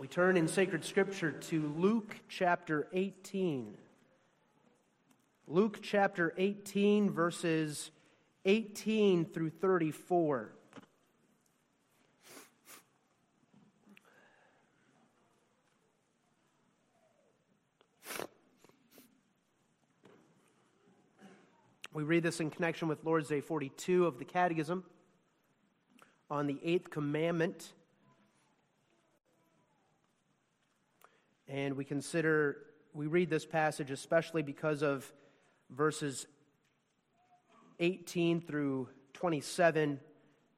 We turn in sacred scripture to Luke chapter 18. Luke chapter 18, verses 18 through 34. We read this in connection with Lord's Day 42 of the Catechism on the eighth commandment. And we consider, we read this passage especially because of verses 18 through 27,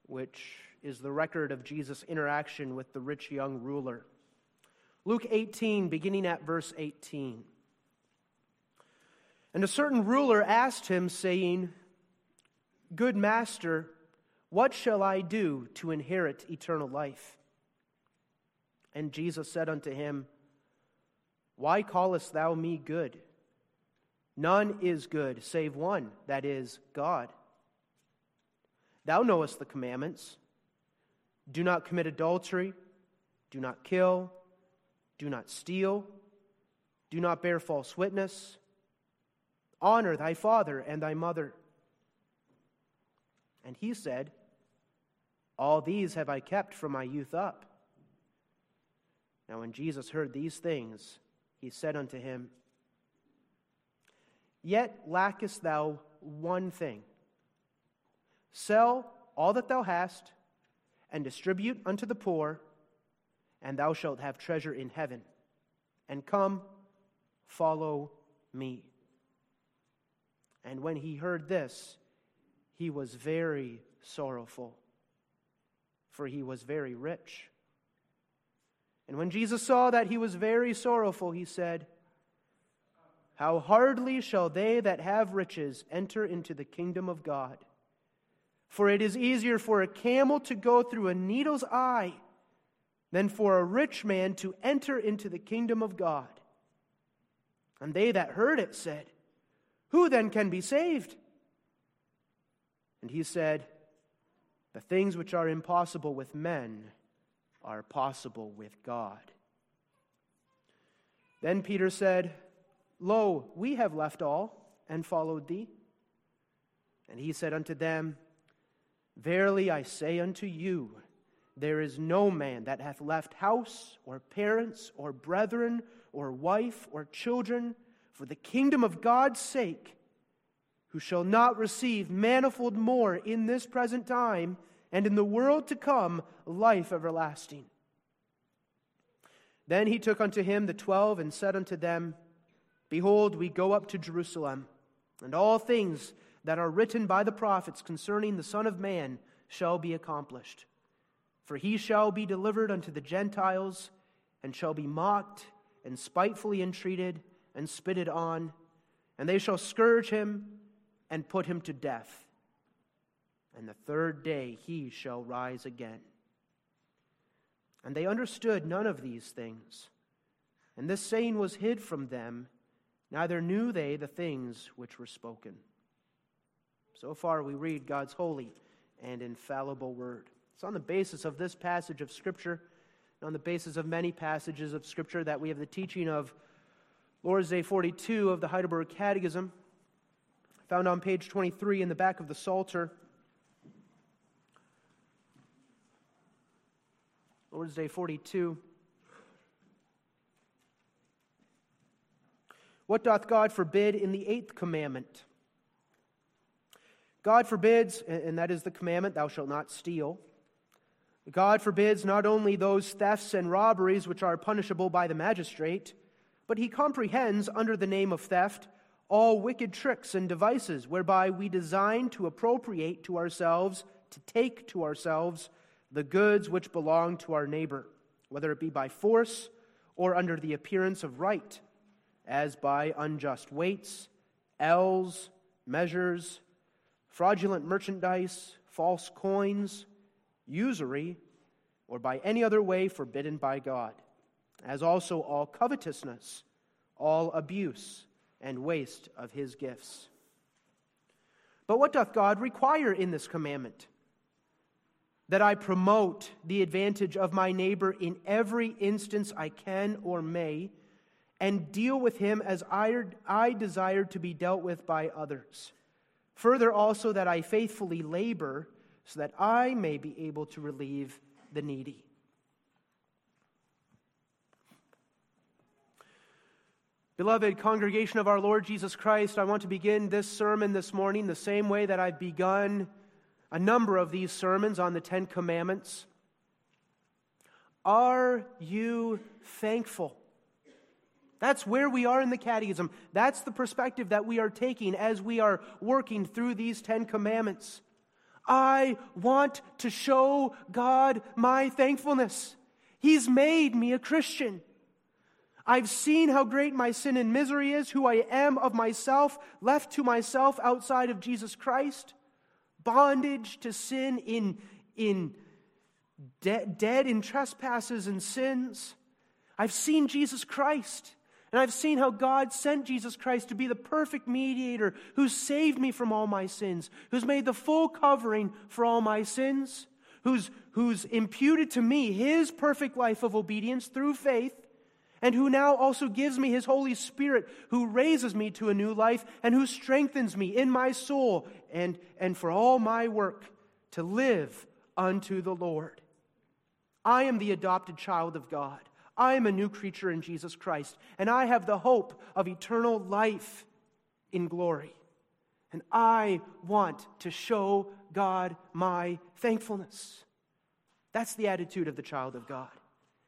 which is the record of Jesus' interaction with the rich young ruler. Luke 18, beginning at verse 18. And a certain ruler asked him, saying, Good master, what shall I do to inherit eternal life? And Jesus said unto him, why callest thou me good? None is good save one, that is, God. Thou knowest the commandments do not commit adultery, do not kill, do not steal, do not bear false witness, honor thy father and thy mother. And he said, All these have I kept from my youth up. Now, when Jesus heard these things, he said unto him, Yet lackest thou one thing. Sell all that thou hast, and distribute unto the poor, and thou shalt have treasure in heaven. And come, follow me. And when he heard this, he was very sorrowful, for he was very rich. And when Jesus saw that he was very sorrowful, he said, How hardly shall they that have riches enter into the kingdom of God? For it is easier for a camel to go through a needle's eye than for a rich man to enter into the kingdom of God. And they that heard it said, Who then can be saved? And he said, The things which are impossible with men are possible with God. Then Peter said, Lo, we have left all and followed thee. And he said unto them, Verily I say unto you, there is no man that hath left house or parents or brethren or wife or children for the kingdom of God's sake, who shall not receive manifold more in this present time and in the world to come life everlasting. Then he took unto him the twelve and said unto them, Behold, we go up to Jerusalem, and all things that are written by the prophets concerning the Son of Man shall be accomplished. For he shall be delivered unto the Gentiles, and shall be mocked, and spitefully entreated, and spitted on, and they shall scourge him, and put him to death and the third day he shall rise again. And they understood none of these things. And this saying was hid from them, neither knew they the things which were spoken. So far, we read God's holy and infallible word. It's on the basis of this passage of Scripture, and on the basis of many passages of Scripture, that we have the teaching of Lord's Day 42 of the Heidelberg Catechism, found on page 23 in the back of the Psalter. Lord's Day 42. What doth God forbid in the eighth commandment? God forbids, and that is the commandment, thou shalt not steal. God forbids not only those thefts and robberies which are punishable by the magistrate, but he comprehends under the name of theft all wicked tricks and devices whereby we design to appropriate to ourselves, to take to ourselves the goods which belong to our neighbor, whether it be by force or under the appearance of right, as by unjust weights, ells, measures, fraudulent merchandise, false coins, usury, or by any other way forbidden by God, as also all covetousness, all abuse, and waste of his gifts. But what doth God require in this commandment? That I promote the advantage of my neighbor in every instance I can or may, and deal with him as I, I desire to be dealt with by others. Further, also, that I faithfully labor so that I may be able to relieve the needy. Beloved congregation of our Lord Jesus Christ, I want to begin this sermon this morning the same way that I've begun a number of these sermons on the Ten Commandments. Are you thankful? That's where we are in the catechism. That's the perspective that we are taking as we are working through these Ten Commandments. I want to show God my thankfulness. He's made me a Christian. I've seen how great my sin and misery is, who I am of myself, left to myself outside of Jesus Christ, bondage to sin in, in de- dead in trespasses and sins. I've seen Jesus Christ, and I've seen how God sent Jesus Christ to be the perfect mediator who saved me from all my sins, who's made the full covering for all my sins, who's, who's imputed to me his perfect life of obedience through faith and who now also gives me his Holy Spirit, who raises me to a new life and who strengthens me in my soul and, and for all my work to live unto the Lord. I am the adopted child of God. I am a new creature in Jesus Christ, and I have the hope of eternal life in glory. And I want to show God my thankfulness. That's the attitude of the child of God.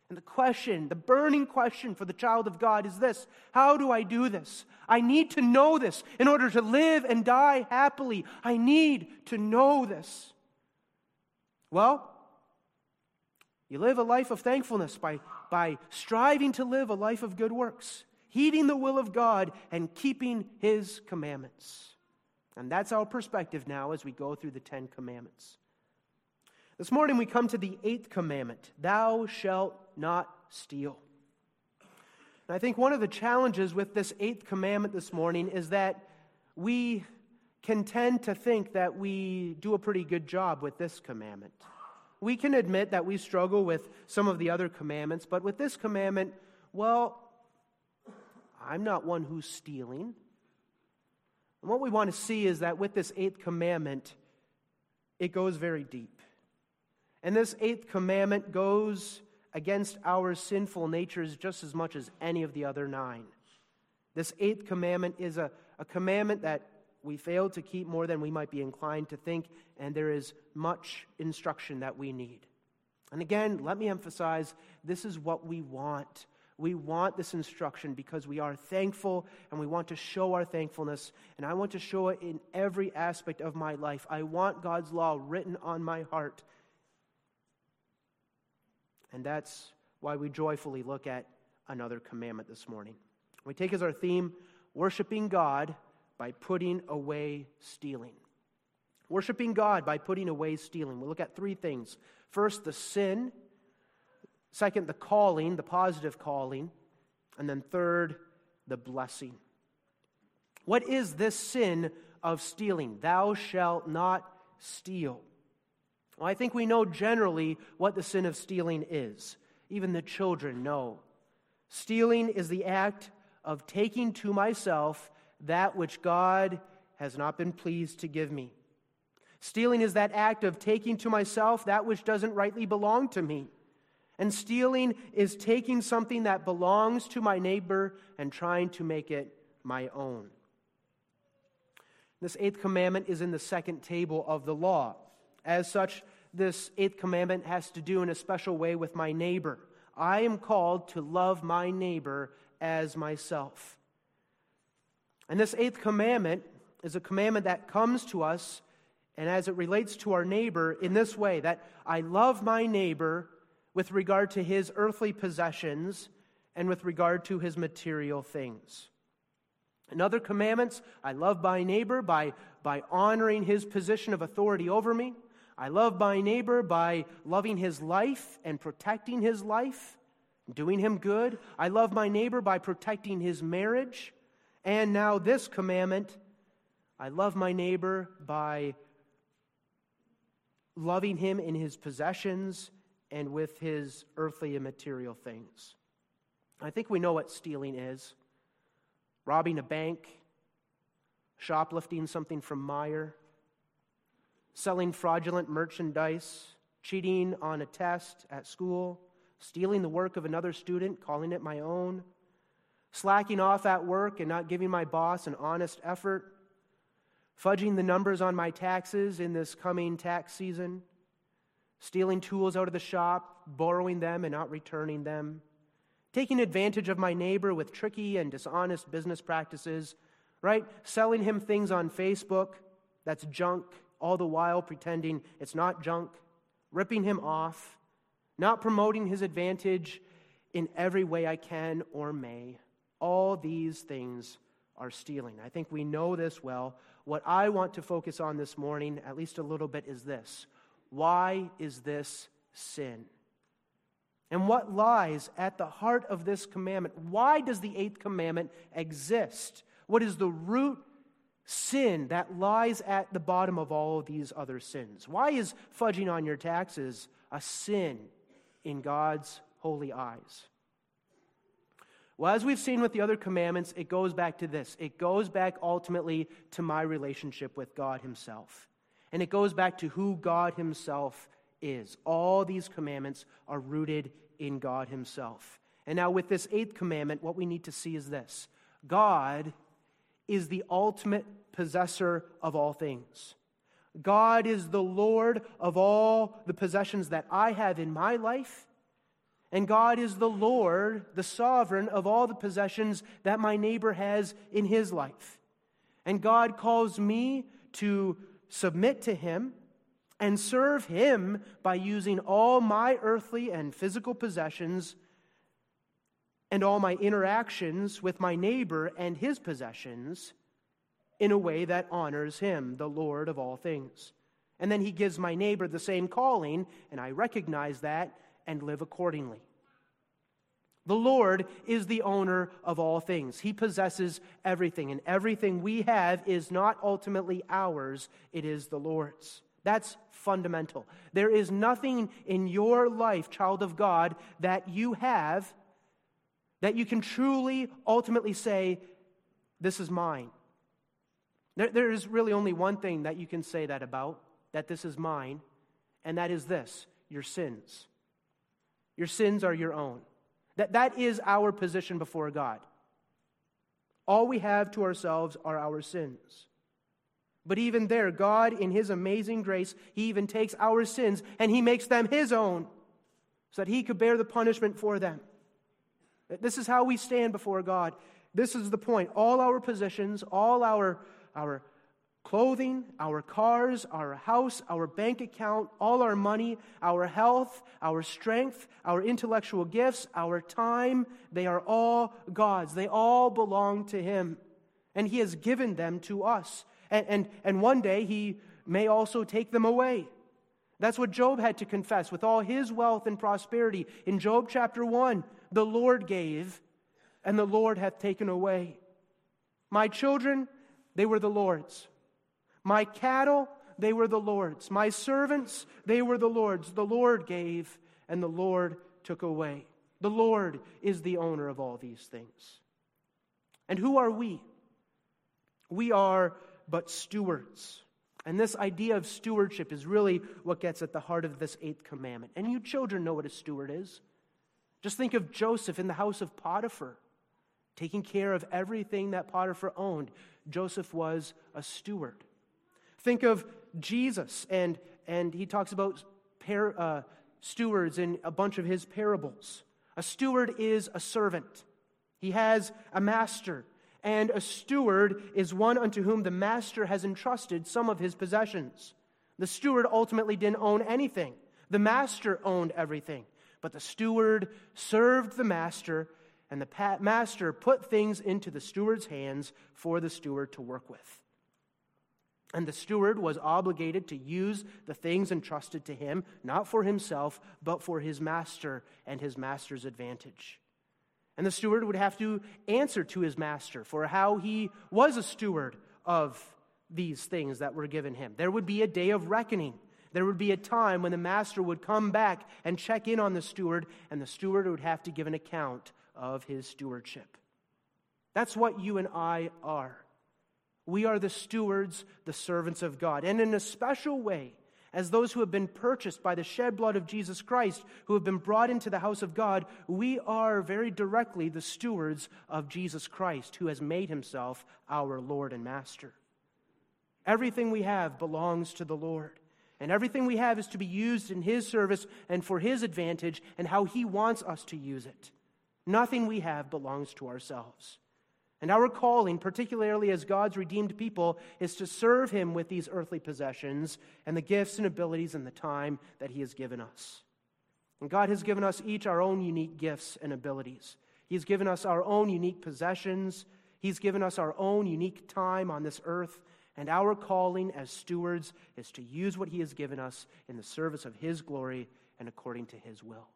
And the question, the burning question for the child of God is this How do I do this? I need to know this in order to live and die happily. I need to know this. Well, you live a life of thankfulness by, by striving to live a life of good works, heeding the will of God, and keeping His commandments. And that's our perspective now as we go through the Ten Commandments. This morning we come to the eighth commandment Thou shalt not steal. And I think one of the challenges with this eighth commandment this morning is that we can tend to think that we do a pretty good job with this commandment. We can admit that we struggle with some of the other commandments, but with this commandment, well, I'm not one who's stealing. And what we want to see is that with this eighth commandment, it goes very deep. And this eighth commandment goes against our sinful natures just as much as any of the other nine. This eighth commandment is a, a commandment that we fail to keep more than we might be inclined to think, and there is much instruction that we need. And again, let me emphasize this is what we want. We want this instruction because we are thankful and we want to show our thankfulness. And I want to show it in every aspect of my life. I want God's law written on my heart and that's why we joyfully look at another commandment this morning. We take as our theme worshiping God by putting away stealing. Worshiping God by putting away stealing. We'll look at three things. First, the sin. Second, the calling, the positive calling. And then third, the blessing. What is this sin of stealing? Thou shalt not steal. Well, I think we know generally what the sin of stealing is. Even the children know. Stealing is the act of taking to myself that which God has not been pleased to give me. Stealing is that act of taking to myself that which doesn't rightly belong to me. And stealing is taking something that belongs to my neighbor and trying to make it my own. This eighth commandment is in the second table of the law. As such, this eighth commandment has to do in a special way with my neighbor. I am called to love my neighbor as myself. And this eighth commandment is a commandment that comes to us and as it relates to our neighbor in this way that I love my neighbor with regard to his earthly possessions and with regard to his material things. In other commandments, I love my neighbor by, by honoring his position of authority over me. I love my neighbor by loving his life and protecting his life, doing him good. I love my neighbor by protecting his marriage. And now, this commandment I love my neighbor by loving him in his possessions and with his earthly and material things. I think we know what stealing is robbing a bank, shoplifting something from Meijer, selling fraudulent merchandise, cheating on a test at school, stealing the work of another student, calling it my own, slacking off at work and not giving my boss an honest effort, fudging the numbers on my taxes in this coming tax season, stealing tools out of the shop, borrowing them and not returning them, taking advantage of my neighbor with tricky and dishonest business practices, right? Selling him things on Facebook that's junk, all the while pretending it's not junk, ripping him off, not promoting his advantage in every way I can or may. All these things are stealing. I think we know this well. What I want to focus on this morning, at least a little bit, is this why is this sin? And what lies at the heart of this commandment? Why does the eighth commandment exist? What is the root sin that lies at the bottom of all of these other sins? Why is fudging on your taxes a sin in God's holy eyes? Well, as we've seen with the other commandments, it goes back to this. It goes back ultimately to my relationship with God Himself. And it goes back to who God Himself is. All these commandments are rooted in God Himself. And now, with this eighth commandment, what we need to see is this God is the ultimate possessor of all things. God is the Lord of all the possessions that I have in my life and God is the Lord, the sovereign of all the possessions that my neighbor has in his life. And God calls me to submit to him and serve him by using all my earthly and physical possessions and all my interactions with my neighbor and his possessions in a way that honors him, the Lord of all things. And then he gives my neighbor the same calling, and I recognize that and live accordingly. The Lord is the owner of all things. He possesses everything, and everything we have is not ultimately ours, it is the Lord's. That's fundamental. There is nothing in your life, child of God, that you have that you can truly, ultimately say, This is mine. There, there is really only one thing that you can say that about, that this is mine, and that is this your sins. Your sins are your own. That, that is our position before God. All we have to ourselves are our sins. But even there, God, in His amazing grace, He even takes our sins and He makes them His own so that He could bear the punishment for them. This is how we stand before God. This is the point. All our positions, all our, our clothing, our cars, our house, our bank account, all our money, our health, our strength, our intellectual gifts, our time, they are all God's. They all belong to Him. And He has given them to us. And, and, and one day He may also take them away. That's what Job had to confess with all his wealth and prosperity. In Job chapter 1, the Lord gave, and the Lord hath taken away. My children, they were the Lord's. My cattle, they were the Lord's. My servants, they were the Lord's. The Lord gave, and the Lord took away. The Lord is the owner of all these things. And who are we? We are but stewards. And this idea of stewardship is really what gets at the heart of this eighth commandment. And you children know what a steward is. Just think of Joseph in the house of Potiphar, taking care of everything that Potiphar owned. Joseph was a steward. Think of Jesus, and, and he talks about par, uh, stewards in a bunch of his parables. A steward is a servant, he has a master, and a steward is one unto whom the master has entrusted some of his possessions. The steward ultimately didn't own anything, the master owned everything. But the steward served the master, and the master put things into the steward's hands for the steward to work with. And the steward was obligated to use the things entrusted to him, not for himself, but for his master and his master's advantage. And the steward would have to answer to his master for how he was a steward of these things that were given him. There would be a day of reckoning. There would be a time when the master would come back and check in on the steward, and the steward would have to give an account of his stewardship. That's what you and I are. We are the stewards, the servants of God. And in a special way, as those who have been purchased by the shed blood of Jesus Christ, who have been brought into the house of God, we are very directly the stewards of Jesus Christ, who has made himself our Lord and Master. Everything we have belongs to the Lord. And everything we have is to be used in His service and for His advantage and how He wants us to use it. Nothing we have belongs to ourselves. And our calling, particularly as God's redeemed people, is to serve Him with these earthly possessions and the gifts and abilities and the time that He has given us. And God has given us each our own unique gifts and abilities. He's given us our own unique possessions. He's given us our own unique time on this earth. And our calling as stewards is to use what He has given us in the service of His glory and according to His will.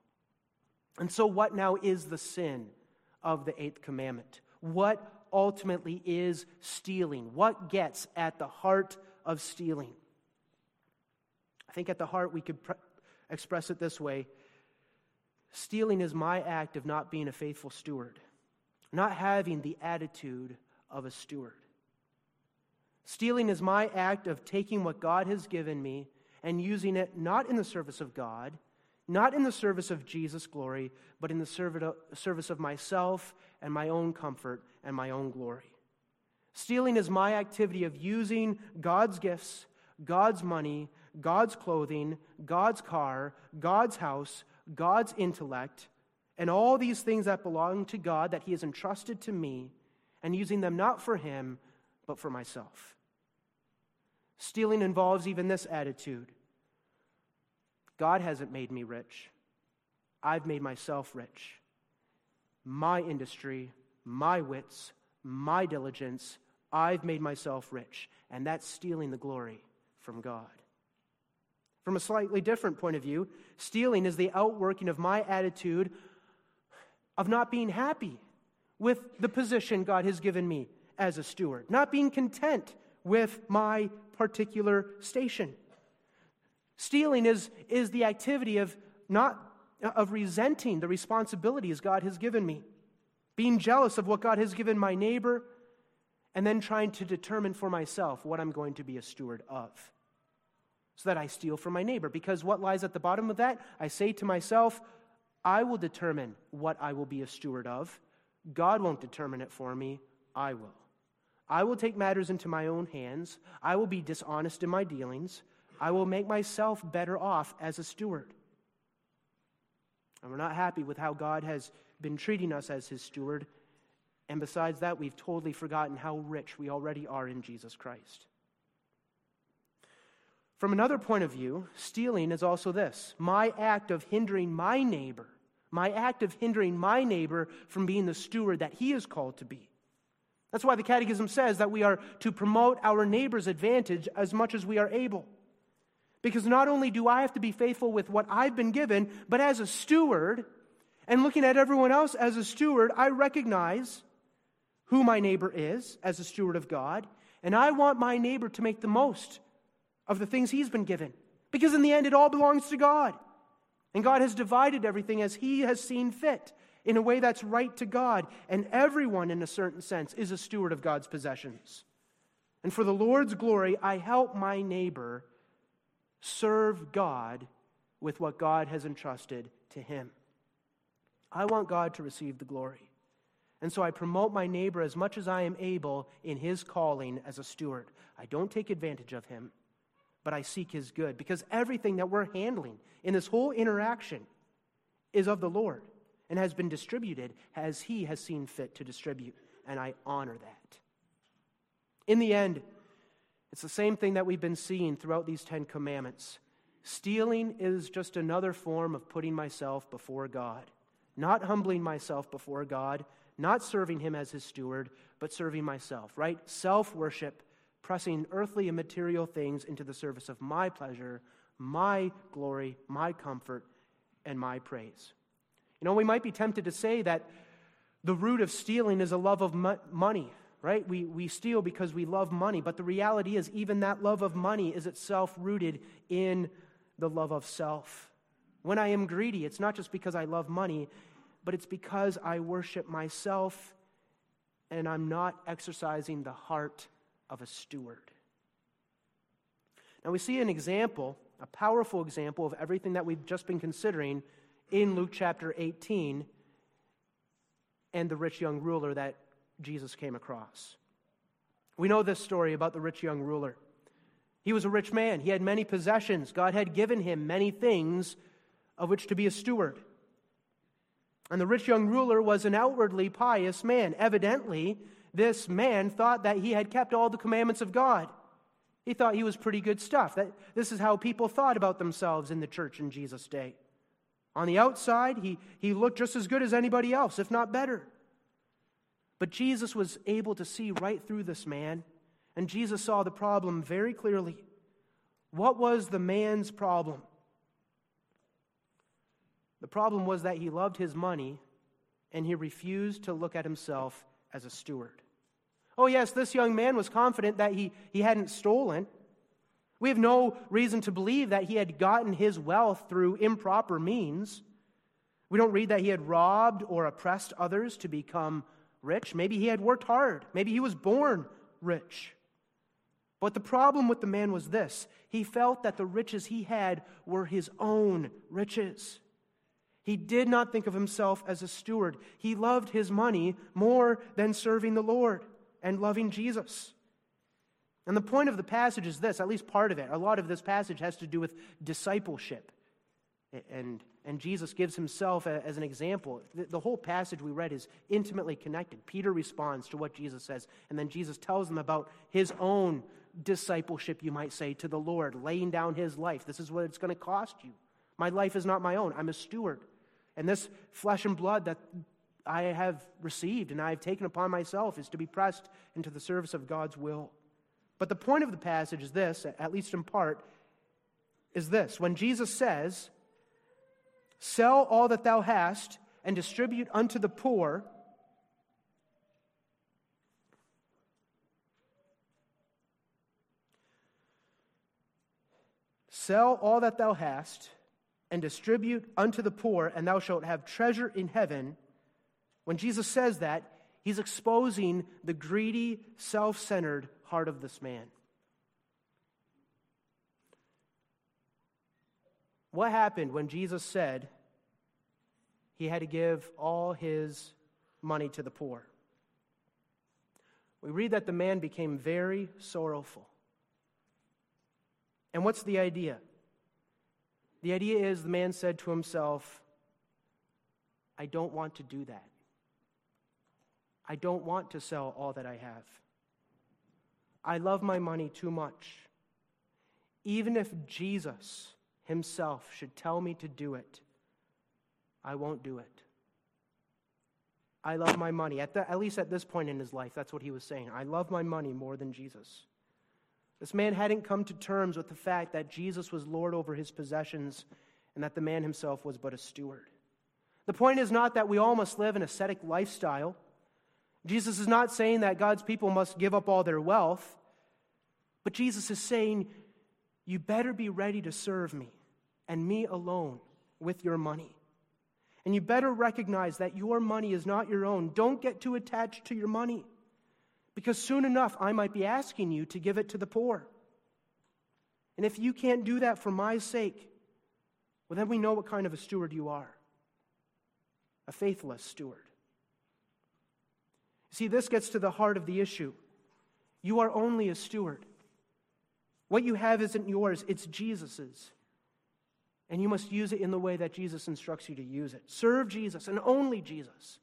And so, what now is the sin of the eighth commandment? What ultimately is stealing? What gets at the heart of stealing? I think at the heart we could pre- express it this way Stealing is my act of not being a faithful steward, not having the attitude of a steward. Stealing is my act of taking what God has given me and using it not in the service of God, not in the service of Jesus' glory, but in the service of myself and my own comfort and my own glory. Stealing is my activity of using God's gifts, God's money, God's clothing, God's car, God's house, God's intellect, and all these things that belong to God that He has entrusted to me, and using them not for Him, but for myself. Stealing involves even this attitude God hasn't made me rich, I've made myself rich. My industry, my wits, my diligence, I've made myself rich. And that's stealing the glory from God. From a slightly different point of view, stealing is the outworking of my attitude of not being happy with the position God has given me as a steward, not being content with my particular station. Stealing is, is the activity of not of resenting the responsibilities God has given me, being jealous of what God has given my neighbor, and then trying to determine for myself what I'm going to be a steward of. So that I steal from my neighbor. Because what lies at the bottom of that? I say to myself, I will determine what I will be a steward of. God won't determine it for me, I will. I will take matters into my own hands. I will be dishonest in my dealings. I will make myself better off as a steward. And we're not happy with how God has been treating us as his steward. And besides that, we've totally forgotten how rich we already are in Jesus Christ. From another point of view, stealing is also this my act of hindering my neighbor, my act of hindering my neighbor from being the steward that he is called to be. That's why the Catechism says that we are to promote our neighbor's advantage as much as we are able. Because not only do I have to be faithful with what I've been given, but as a steward, and looking at everyone else as a steward, I recognize who my neighbor is as a steward of God, and I want my neighbor to make the most of the things he's been given. Because in the end, it all belongs to God. And God has divided everything as he has seen fit in a way that's right to God. And everyone, in a certain sense, is a steward of God's possessions. And for the Lord's glory, I help my neighbor serve God with what God has entrusted to him. I want God to receive the glory. And so I promote my neighbor as much as I am able in his calling as a steward. I don't take advantage of him, but I seek his good because everything that we're handling in this whole interaction is of the Lord and has been distributed as he has seen fit to distribute. And I honor that. In the end, it's the same thing that we've been seeing throughout these Ten Commandments. Stealing is just another form of putting myself before God, not humbling myself before God, not serving Him as His steward, but serving myself, right? Self worship, pressing earthly and material things into the service of my pleasure, my glory, my comfort, and my praise. You know, we might be tempted to say that the root of stealing is a love of mo- money, right? We, we steal because we love money, but the reality is, even that love of money is itself rooted in the love of self. When I am greedy, it's not just because I love money, but it's because I worship myself and I'm not exercising the heart of a steward. Now we see an example, a powerful example of everything that we've just been considering in Luke chapter 18 and the rich young ruler that Jesus came across. We know this story about the rich young ruler. He was a rich man, he had many possessions. God had given him many things of which to be a steward. And the rich young ruler was an outwardly pious man. Evidently, this man thought that he had kept all the commandments of God. He thought he was pretty good stuff. That, this is how people thought about themselves in the church in Jesus' day. On the outside, he, he looked just as good as anybody else, if not better. But Jesus was able to see right through this man, and Jesus saw the problem very clearly. What was the man's problem? The problem was that he loved his money and he refused to look at himself as a steward. Oh, yes, this young man was confident that he, he hadn't stolen. We have no reason to believe that he had gotten his wealth through improper means. We don't read that he had robbed or oppressed others to become rich. Maybe he had worked hard. Maybe he was born rich. But the problem with the man was this he felt that the riches he had were his own riches. He did not think of himself as a steward. He loved his money more than serving the Lord and loving Jesus. And the point of the passage is this, at least part of it. A lot of this passage has to do with discipleship. And, and Jesus gives himself as an example. The, the whole passage we read is intimately connected. Peter responds to what Jesus says, and then Jesus tells them about his own discipleship, you might say, to the Lord, laying down his life. This is what it's going to cost you. My life is not my own, I'm a steward. And this flesh and blood that I have received and I have taken upon myself is to be pressed into the service of God's will. But the point of the passage is this, at least in part, is this. When Jesus says, Sell all that thou hast and distribute unto the poor, Sell all that thou hast and distribute unto the poor, and thou shalt have treasure in heaven. When Jesus says that, he's exposing the greedy, self centered heart of this man. What happened when Jesus said he had to give all his money to the poor? We read that the man became very sorrowful. And what's the idea? The idea is the man said to himself, I don't want to do that. I don't want to sell all that I have. I love my money too much. Even if Jesus himself should tell me to do it, I won't do it. I love my money. At, the, at least at this point in his life, that's what he was saying. I love my money more than Jesus. This man hadn't come to terms with the fact that Jesus was Lord over his possessions and that the man himself was but a steward. The point is not that we all must live an ascetic lifestyle. Jesus is not saying that God's people must give up all their wealth, but Jesus is saying, You better be ready to serve me and me alone with your money. And you better recognize that your money is not your own. Don't get too attached to your money. Because soon enough, I might be asking you to give it to the poor. And if you can't do that for my sake, well, then we know what kind of a steward you are a faithless steward. See, this gets to the heart of the issue. You are only a steward. What you have isn't yours, it's Jesus's. And you must use it in the way that Jesus instructs you to use it. Serve Jesus and only Jesus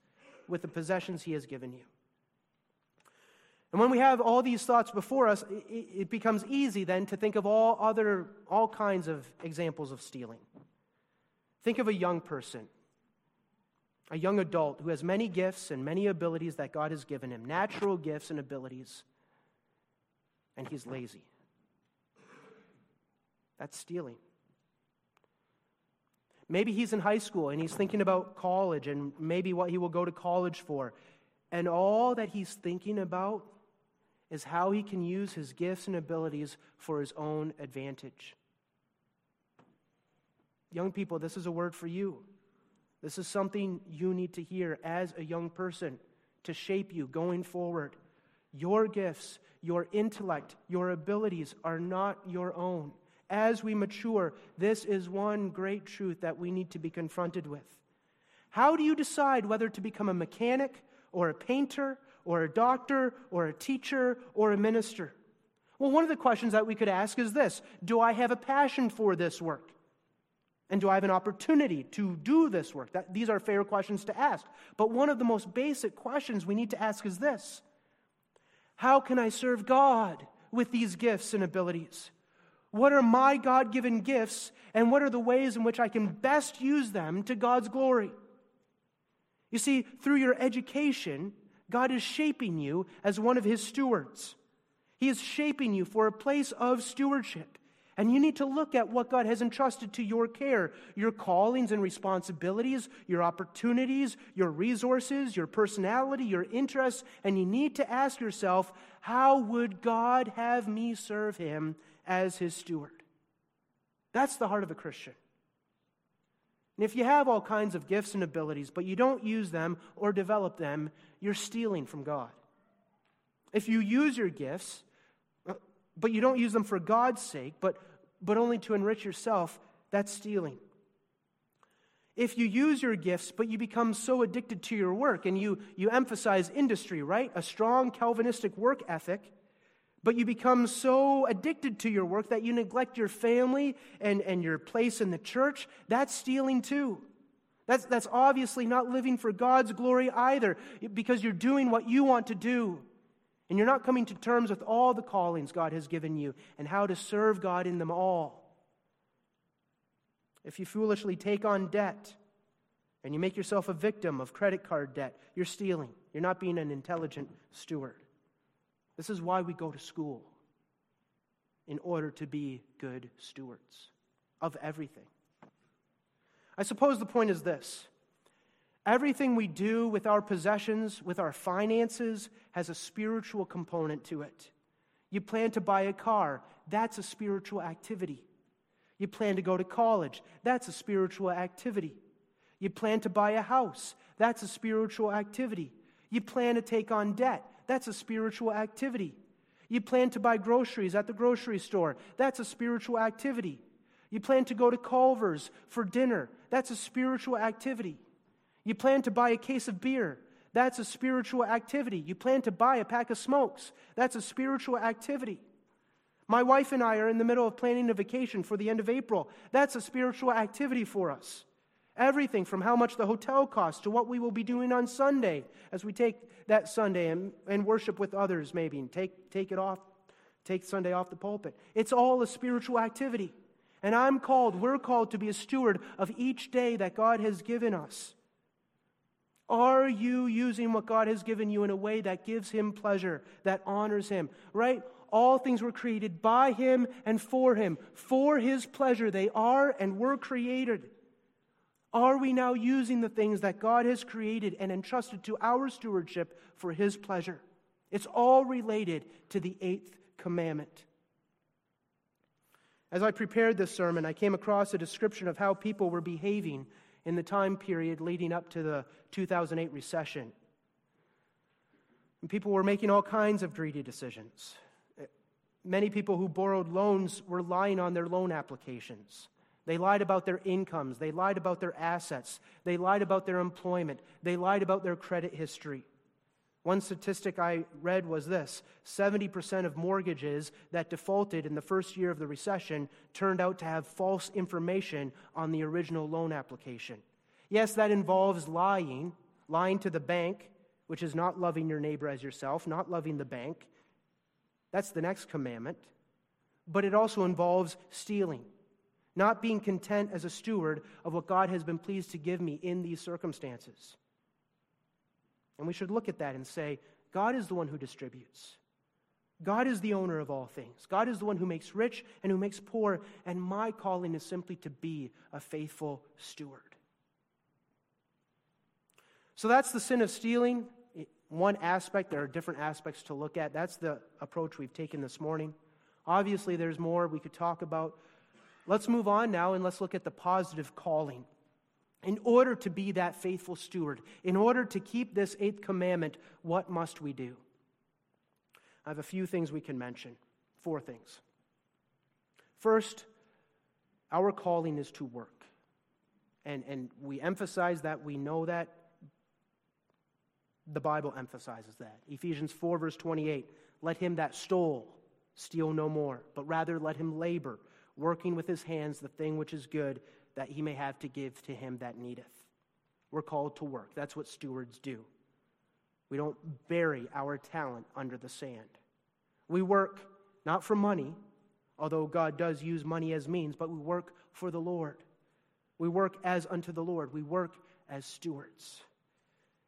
with the possessions he has given you. And when we have all these thoughts before us, it becomes easy then to think of all other, all kinds of examples of stealing. Think of a young person, a young adult who has many gifts and many abilities that God has given him, natural gifts and abilities, and he's lazy. That's stealing. Maybe he's in high school and he's thinking about college and maybe what he will go to college for. And all that he's thinking about is how he can use his gifts and abilities for his own advantage. Young people, this is a word for you. This is something you need to hear as a young person to shape you going forward. Your gifts, your intellect, your abilities are not your own. As we mature, this is one great truth that we need to be confronted with. How do you decide whether to become a mechanic or a painter or a doctor or a teacher or a minister? Well, one of the questions that we could ask is this Do I have a passion for this work? And do I have an opportunity to do this work? That, these are fair questions to ask. But one of the most basic questions we need to ask is this How can I serve God with these gifts and abilities? What are my God given gifts, and what are the ways in which I can best use them to God's glory? You see, through your education, God is shaping you as one of His stewards. He is shaping you for a place of stewardship. And you need to look at what God has entrusted to your care your callings and responsibilities, your opportunities, your resources, your personality, your interests. And you need to ask yourself, how would God have me serve Him as His steward? That's the heart of a Christian. And if you have all kinds of gifts and abilities, but you don't use them or develop them, you're stealing from God. If you use your gifts, but you don't use them for God's sake, but, but only to enrich yourself, that's stealing. If you use your gifts, but you become so addicted to your work and you, you emphasize industry, right? A strong Calvinistic work ethic, but you become so addicted to your work that you neglect your family and, and your place in the church, that's stealing too. That's, that's obviously not living for God's glory either, because you're doing what you want to do. And you're not coming to terms with all the callings God has given you and how to serve God in them all. If you foolishly take on debt and you make yourself a victim of credit card debt, you're stealing. You're not being an intelligent steward. This is why we go to school, in order to be good stewards of everything. I suppose the point is this Everything we do with our possessions, with our finances, has a spiritual component to it. You plan to buy a car, that's a spiritual activity. You plan to go to college, that's a spiritual activity. You plan to buy a house, that's a spiritual activity. You plan to take on debt, that's a spiritual activity. You plan to buy groceries at the grocery store, that's a spiritual activity. You plan to go to Culver's for dinner, that's a spiritual activity. You plan to buy a case of beer. That's a spiritual activity. You plan to buy a pack of smokes. That's a spiritual activity. My wife and I are in the middle of planning a vacation for the end of April. That's a spiritual activity for us. Everything from how much the hotel costs to what we will be doing on Sunday as we take that Sunday and, and worship with others, maybe, and take, take it off, take Sunday off the pulpit. It's all a spiritual activity. And I'm called, we're called to be a steward of each day that God has given us. Are you using what God has given you in a way that gives Him pleasure, that honors Him? Right? All things were created by Him and for Him. For His pleasure, they are and were created. Are we now using the things that God has created and entrusted to our stewardship for His pleasure? It's all related to the eighth commandment. As I prepared this sermon, I came across a description of how people were behaving in the time period leading up to the 2008 recession. And people were making all kinds of greedy decisions. Many people who borrowed loans were lying on their loan applications. They lied about their incomes. They lied about their assets. They lied about their employment. They lied about their credit history. One statistic I read was this 70% of mortgages that defaulted in the first year of the recession turned out to have false information on the original loan application. Yes, that involves lying, lying to the bank, which is not loving your neighbor as yourself, not loving the bank. That's the next commandment. But it also involves stealing, not being content as a steward of what God has been pleased to give me in these circumstances. And we should look at that and say, God is the one who distributes. God is the owner of all things. God is the one who makes rich and who makes poor. And my calling is simply to be a faithful steward. So that's the sin of stealing. One aspect, there are different aspects to look at. That's the approach we've taken this morning. Obviously, there's more we could talk about. Let's move on now and let's look at the positive calling. In order to be that faithful steward, in order to keep this eighth commandment, what must we do? I have a few things we can mention. Four things. First, our calling is to work. And, and we emphasize that, we know that. The Bible emphasizes that. Ephesians 4, verse 28 Let him that stole steal no more, but rather let him labor, working with his hands the thing which is good, that he may have to give to him that needeth. We're called to work. That's what stewards do. We don't bury our talent under the sand. We work not for money, although God does use money as means, but we work for the Lord. We work as unto the Lord. We work as stewards.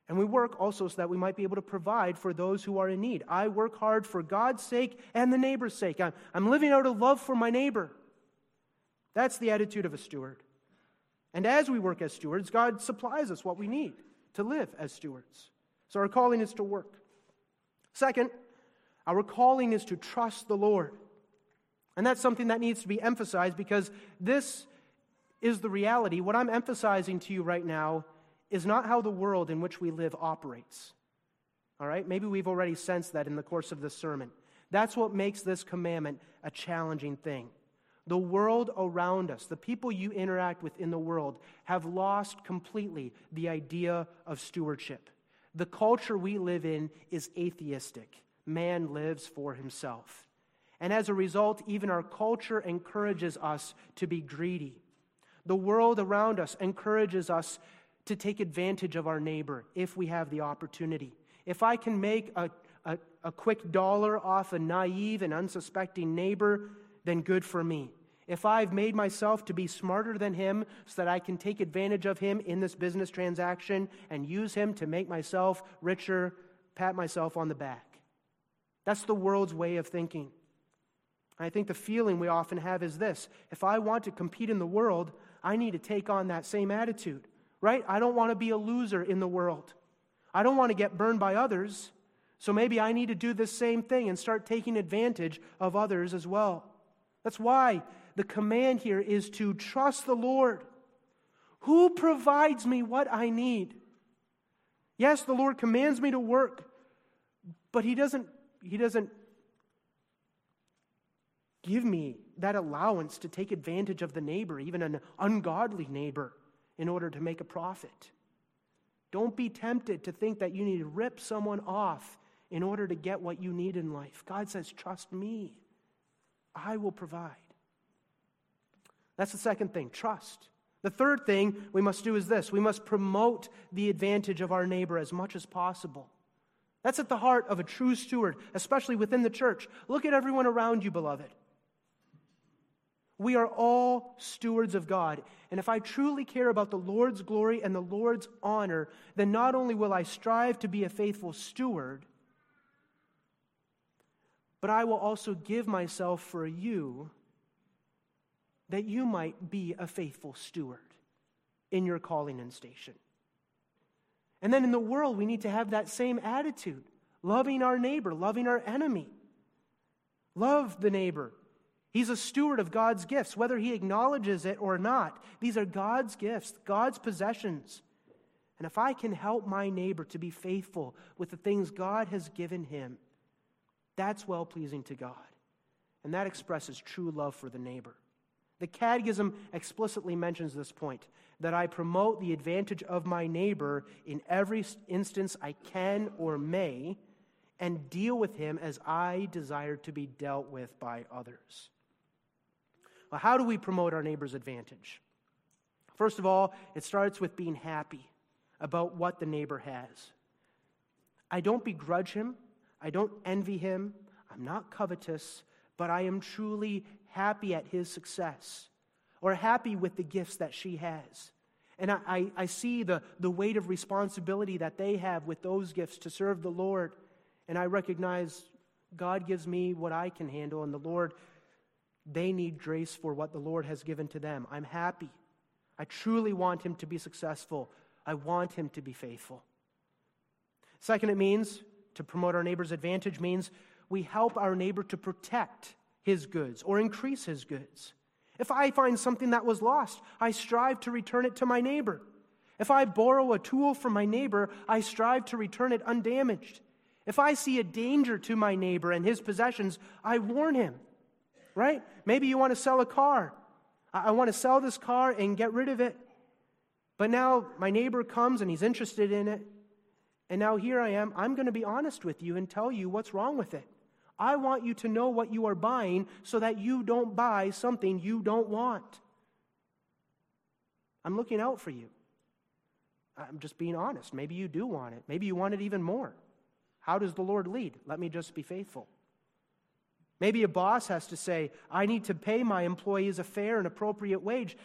And we work also so that we might be able to provide for those who are in need. I work hard for God's sake and the neighbor's sake. I'm, I'm living out of love for my neighbor. That's the attitude of a steward. And as we work as stewards, God supplies us what we need to live as stewards. So our calling is to work. Second, our calling is to trust the Lord. And that's something that needs to be emphasized because this is the reality. What I'm emphasizing to you right now is not how the world in which we live operates. All right? Maybe we've already sensed that in the course of this sermon. That's what makes this commandment a challenging thing. The world around us, the people you interact with in the world, have lost completely the idea of stewardship. The culture we live in is atheistic. Man lives for himself. And as a result, even our culture encourages us to be greedy. The world around us encourages us to take advantage of our neighbor if we have the opportunity. If I can make a, a, a, quick dollar off a naive and unsuspecting neighbor, then good for me. If I've made myself to be smarter than him so that I can take advantage of him in this business transaction and use him to make myself richer, pat myself on the back. That's the world's way of thinking. I think the feeling we often have is this if I want to compete in the world, I need to take on that same attitude right? I don't want to be a loser in the world. I don't want to get burned by others. So maybe I need to do this same thing and start taking advantage of others as well. That's why the command here is to trust the Lord. Who provides me what I need? Yes, the Lord commands me to work, but He doesn't, he doesn't give me that allowance to take advantage of the neighbor, even an ungodly neighbor in order to make a profit. Don't be tempted to think that you need to rip someone off in order to get what you need in life. God says, Trust me, I will provide. That's the second thing trust. The third thing we must do is this we must promote the advantage of our neighbor as much as possible. That's at the heart of a true steward, especially within the church. Look at everyone around you, beloved. We are all stewards of God. And if I truly care about the Lord's glory and the Lord's honor, then not only will I strive to be a faithful steward, but I will also give myself for you that you might be a faithful steward in your calling and station. And then in the world, we need to have that same attitude loving our neighbor, loving our enemy. Love the neighbor, He's a steward of God's gifts, whether he acknowledges it or not. These are God's gifts, God's possessions. And if I can help my neighbor to be faithful with the things God has given him, that's well pleasing to God. And that expresses true love for the neighbor. The Catechism explicitly mentions this point that I promote the advantage of my neighbor in every instance I can or may, and deal with him as I desire to be dealt with by others. Well, how do we promote our neighbor's advantage? First of all, it starts with being happy about what the neighbor has. I don't begrudge him, I don't envy him, I'm not covetous, but I am truly happy at his success or happy with the gifts that she has. And I, I, I, see the, the weight of responsibility that they have with those gifts to serve the Lord. And I recognize God gives me what I can handle, and the Lord they need grace for what the Lord has given to them. I'm happy. I truly want him to be successful. I want him to be faithful. Second, it means to promote our neighbor's advantage means we help our neighbor to protect his goods or increase his goods. If I find something that was lost, I strive to return it to my neighbor. If I borrow a tool from my neighbor, I strive to return it undamaged. If I see a danger to my neighbor and his possessions, I warn him. Right? Maybe you want to sell a car. I want to sell this car and get rid of it. But now my neighbor comes and he's interested in it. And now here I am. I'm going to be honest with you and tell you what's wrong with it. I want you to know what you are buying so that you don't buy something you don't want. I'm looking out for you. I'm just being honest. Maybe you do want it. Maybe you want it even more. How does the Lord lead? Let me just be faithful. Maybe a boss has to say, I need to pay my employees a fair and appropriate wage,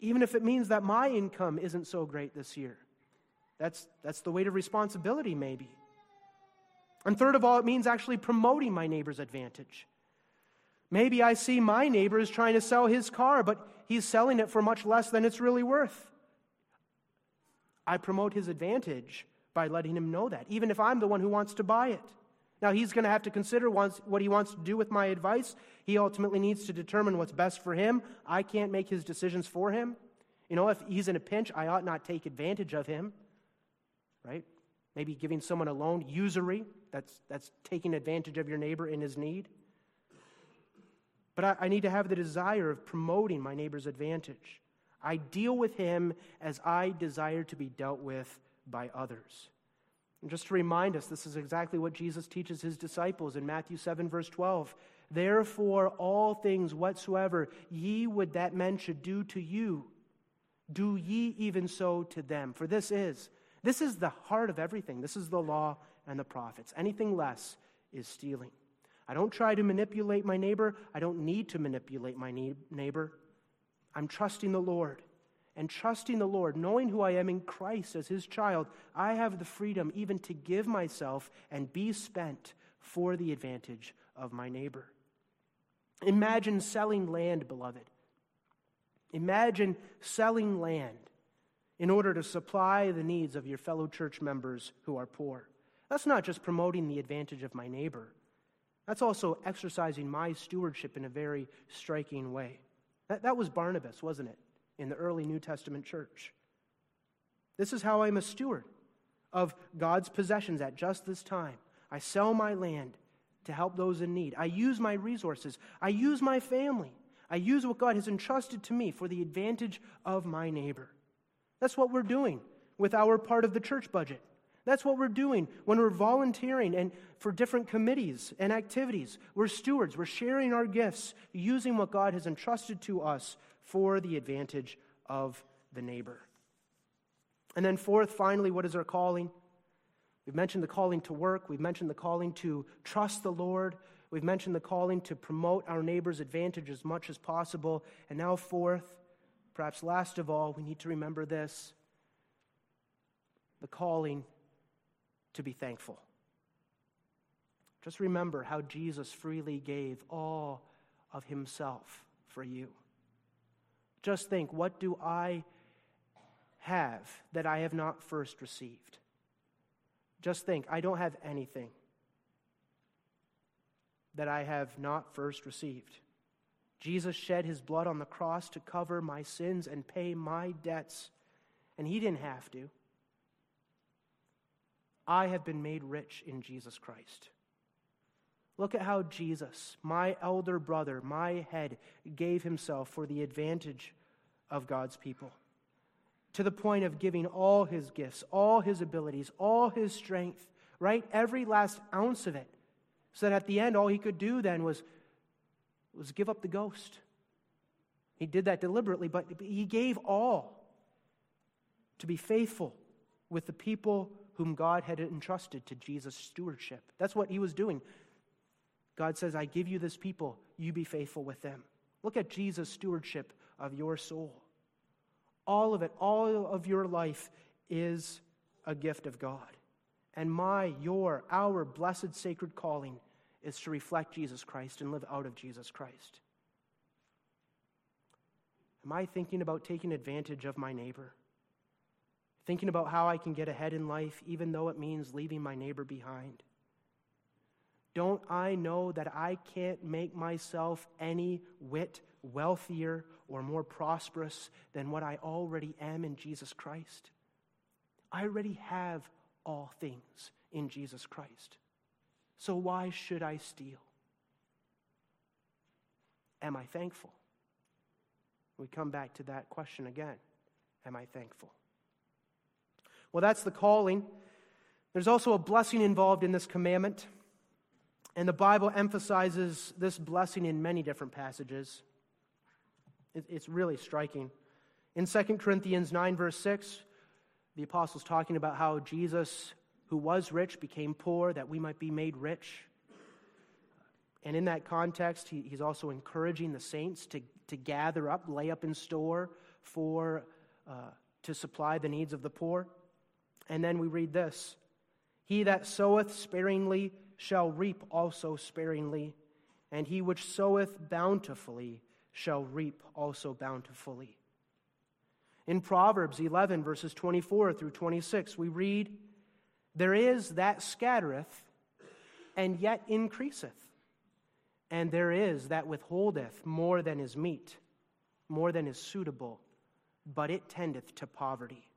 even if it means that my income isn't so great this year. That's, that's the weight of responsibility, maybe. And third of all, it means actually promoting my neighbor's advantage. Maybe I see my neighbor is trying to sell his car, but he's selling it for much less than it's really worth. I promote his advantage by letting him know that, even if I'm the one who wants to buy it. Now, he's going to have to consider what he wants to do with my advice. He ultimately needs to determine what's best for him. I can't make his decisions for him. You know, if he's in a pinch, I ought not take advantage of him, right? Maybe giving someone a loan, usury, that's, that's taking advantage of your neighbor in his need. But I, I need to have the desire of promoting my neighbor's advantage. I deal with him as I desire to be dealt with by others. And just to remind us, this is exactly what Jesus teaches his disciples in Matthew 7, verse 12. Therefore, all things whatsoever ye would that men should do to you, do ye even so to them. For this is, this is the heart of everything. This is the law and the prophets. Anything less is stealing. I don't try to manipulate my neighbor. I don't need to manipulate my neighbor. I'm trusting the Lord. And trusting the Lord, knowing who I am in Christ as his child, I have the freedom even to give myself and be spent for the advantage of my neighbor. Imagine selling land, beloved. Imagine selling land in order to supply the needs of your fellow church members who are poor. That's not just promoting the advantage of my neighbor, that's also exercising my stewardship in a very striking way. That, that was Barnabas, wasn't it, in the early New Testament church? This is how I'm a steward of God's possessions at just this time. I sell my land to help those in need. I use my resources. I use my family. I use what God has entrusted to me for the advantage of my neighbor. That's what we're doing with our part of the church budget. That's what we're doing when we're volunteering and for different committees and activities. We're stewards. We're sharing our gifts, using what God has entrusted to us for the advantage of the neighbor. And then, fourth, finally, what is our calling? We've mentioned the calling to work. We've mentioned the calling to trust the Lord. We've mentioned the calling to promote our neighbor's advantage as much as possible. And now, fourth, perhaps last of all, we need to remember this the calling to be thankful. Just remember how Jesus freely gave all of himself for you. Just think what do I have that I have not first received? Just think I don't have anything that I have not first received. Jesus shed his blood on the cross to cover my sins and pay my debts, and he didn't have to. I have been made rich in Jesus Christ. Look at how Jesus, my elder brother, my head, gave himself for the advantage of God's people. To the point of giving all his gifts, all his abilities, all his strength, right? Every last ounce of it. So that at the end, all he could do then was, was give up the ghost. He did that deliberately, but he gave all to be faithful with the people whom God had entrusted to Jesus' stewardship. That's what he was doing. God says, I give you this people, you be faithful with them. Look at Jesus' stewardship of your soul. All of it, all of your life is a gift of God. And my, your, our blessed sacred calling is to reflect Jesus Christ and live out of Jesus Christ. Am I thinking about taking advantage of my neighbor? Thinking about how I can get ahead in life, even though it means leaving my neighbor behind? Don't I know that I can't make myself any whit wealthier or more prosperous than what I already am in Jesus Christ? I already have all things in Jesus Christ. So why should I steal? Am I thankful? We come back to that question again. Am I thankful? Well, that's the calling. There's also a blessing involved in this commandment. And the Bible emphasizes this blessing in many different passages. It's really striking. In 2 Corinthians 9, verse 6, the apostle's talking about how Jesus, who was rich, became poor that we might be made rich. And in that context, he, he's also encouraging the saints to, to gather up, lay up in store for, uh, to supply the needs of the poor. And then we read this He that soweth sparingly shall reap also sparingly, and he which soweth bountifully shall reap also bountifully. In Proverbs 11, verses 24 through 26, we read, There is that scattereth, and yet increaseth, and there is that withholdeth more than is meet, more than is suitable, but it tendeth to poverty.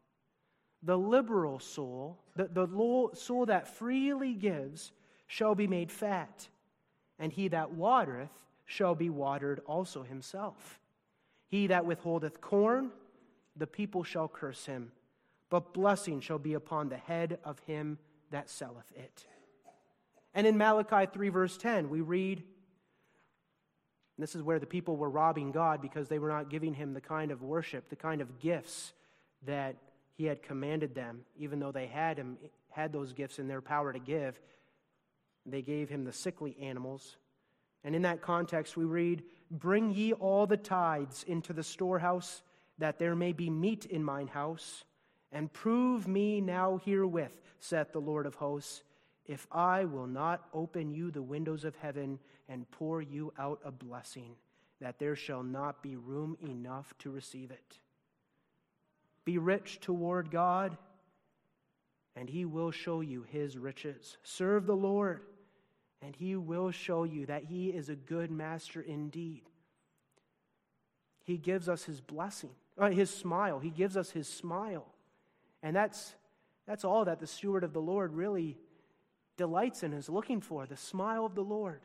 The liberal soul, the, the soul that freely gives, shall be made fat, and he that watereth shall be watered also himself. He that withholdeth corn, the people shall curse him, but blessing shall be upon the head of him that selleth it. And in Malachi 3, verse 10, we read, this is where the people were robbing God because they were not giving him the kind of worship, the kind of gifts that he had commanded them, even though they had him had those gifts in their power to give. They gave him the sickly animals. And in that context, we read, Bring ye all the tithes into the storehouse, that there may be meat in mine house. And prove me now herewith, saith the Lord of hosts, if I will not open you the windows of heaven and pour you out a blessing, that there shall not be room enough to receive it. Be rich toward God, and he will show you his riches. Serve the Lord and he will show you that he is a good master indeed. He gives us his blessing, uh, his smile. He gives us his smile. And that's, that's all that the steward of the Lord really delights in, is looking for the smile of the Lord,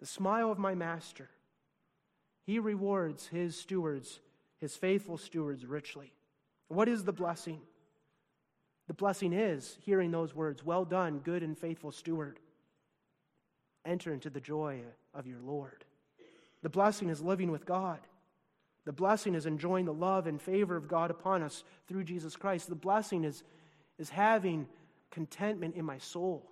the smile of my master. He rewards his stewards, his faithful stewards, richly. What is the blessing? The blessing is hearing those words Well done, good and faithful steward enter into the joy of your Lord. The blessing is living with God. The blessing is enjoying the love and favor of God upon us through Jesus Christ. The blessing is, is having contentment in my soul.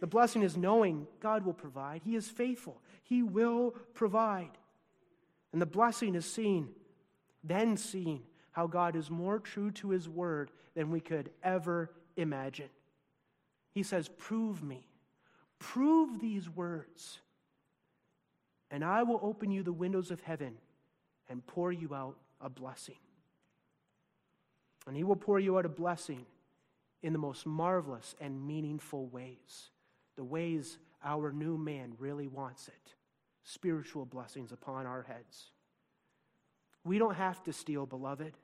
The blessing is knowing God will provide. He is faithful, He will provide. And the blessing is seeing, then seeing how God is more true to His word than we could ever imagine. He says, Prove me. Prove these words, and I will open you the windows of heaven and pour you out a blessing. And He will pour you out a blessing in the most marvelous and meaningful ways, the ways our new man really wants it spiritual blessings upon our heads. We don't have to steal, beloved.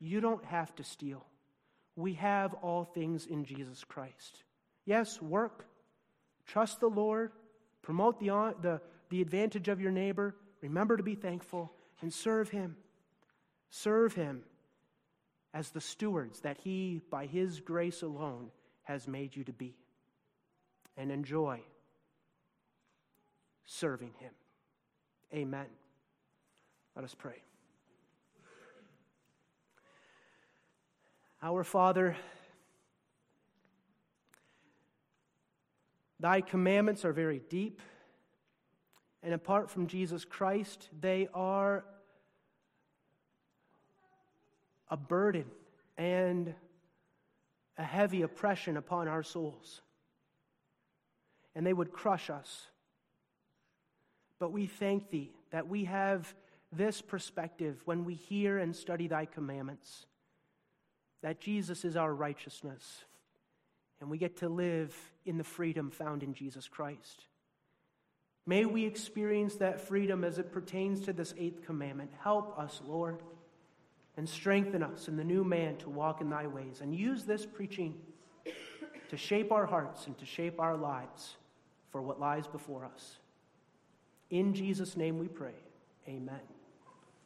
You don't have to steal. We have all things in Jesus Christ. Yes, work, Trust the Lord, promote the, the, the advantage of your neighbor, remember to be thankful, and serve Him. Serve Him as the stewards that He, by His grace alone, has made you to be. And enjoy serving Him. Amen. Let us pray. Our Father, Thy commandments are very deep, and apart from Jesus Christ, they are a burden and a heavy oppression upon our souls. And they would crush us. But we thank Thee that we have this perspective when we hear and study Thy commandments that Jesus is our righteousness and we get to live in the freedom found in Jesus Christ. May we experience that freedom as it pertains to this eighth commandment. Help us, Lord, and strengthen us in the new man to walk in thy ways. And use this preaching to shape our hearts and to shape our lives for what lies before us. In Jesus' name we pray. Amen.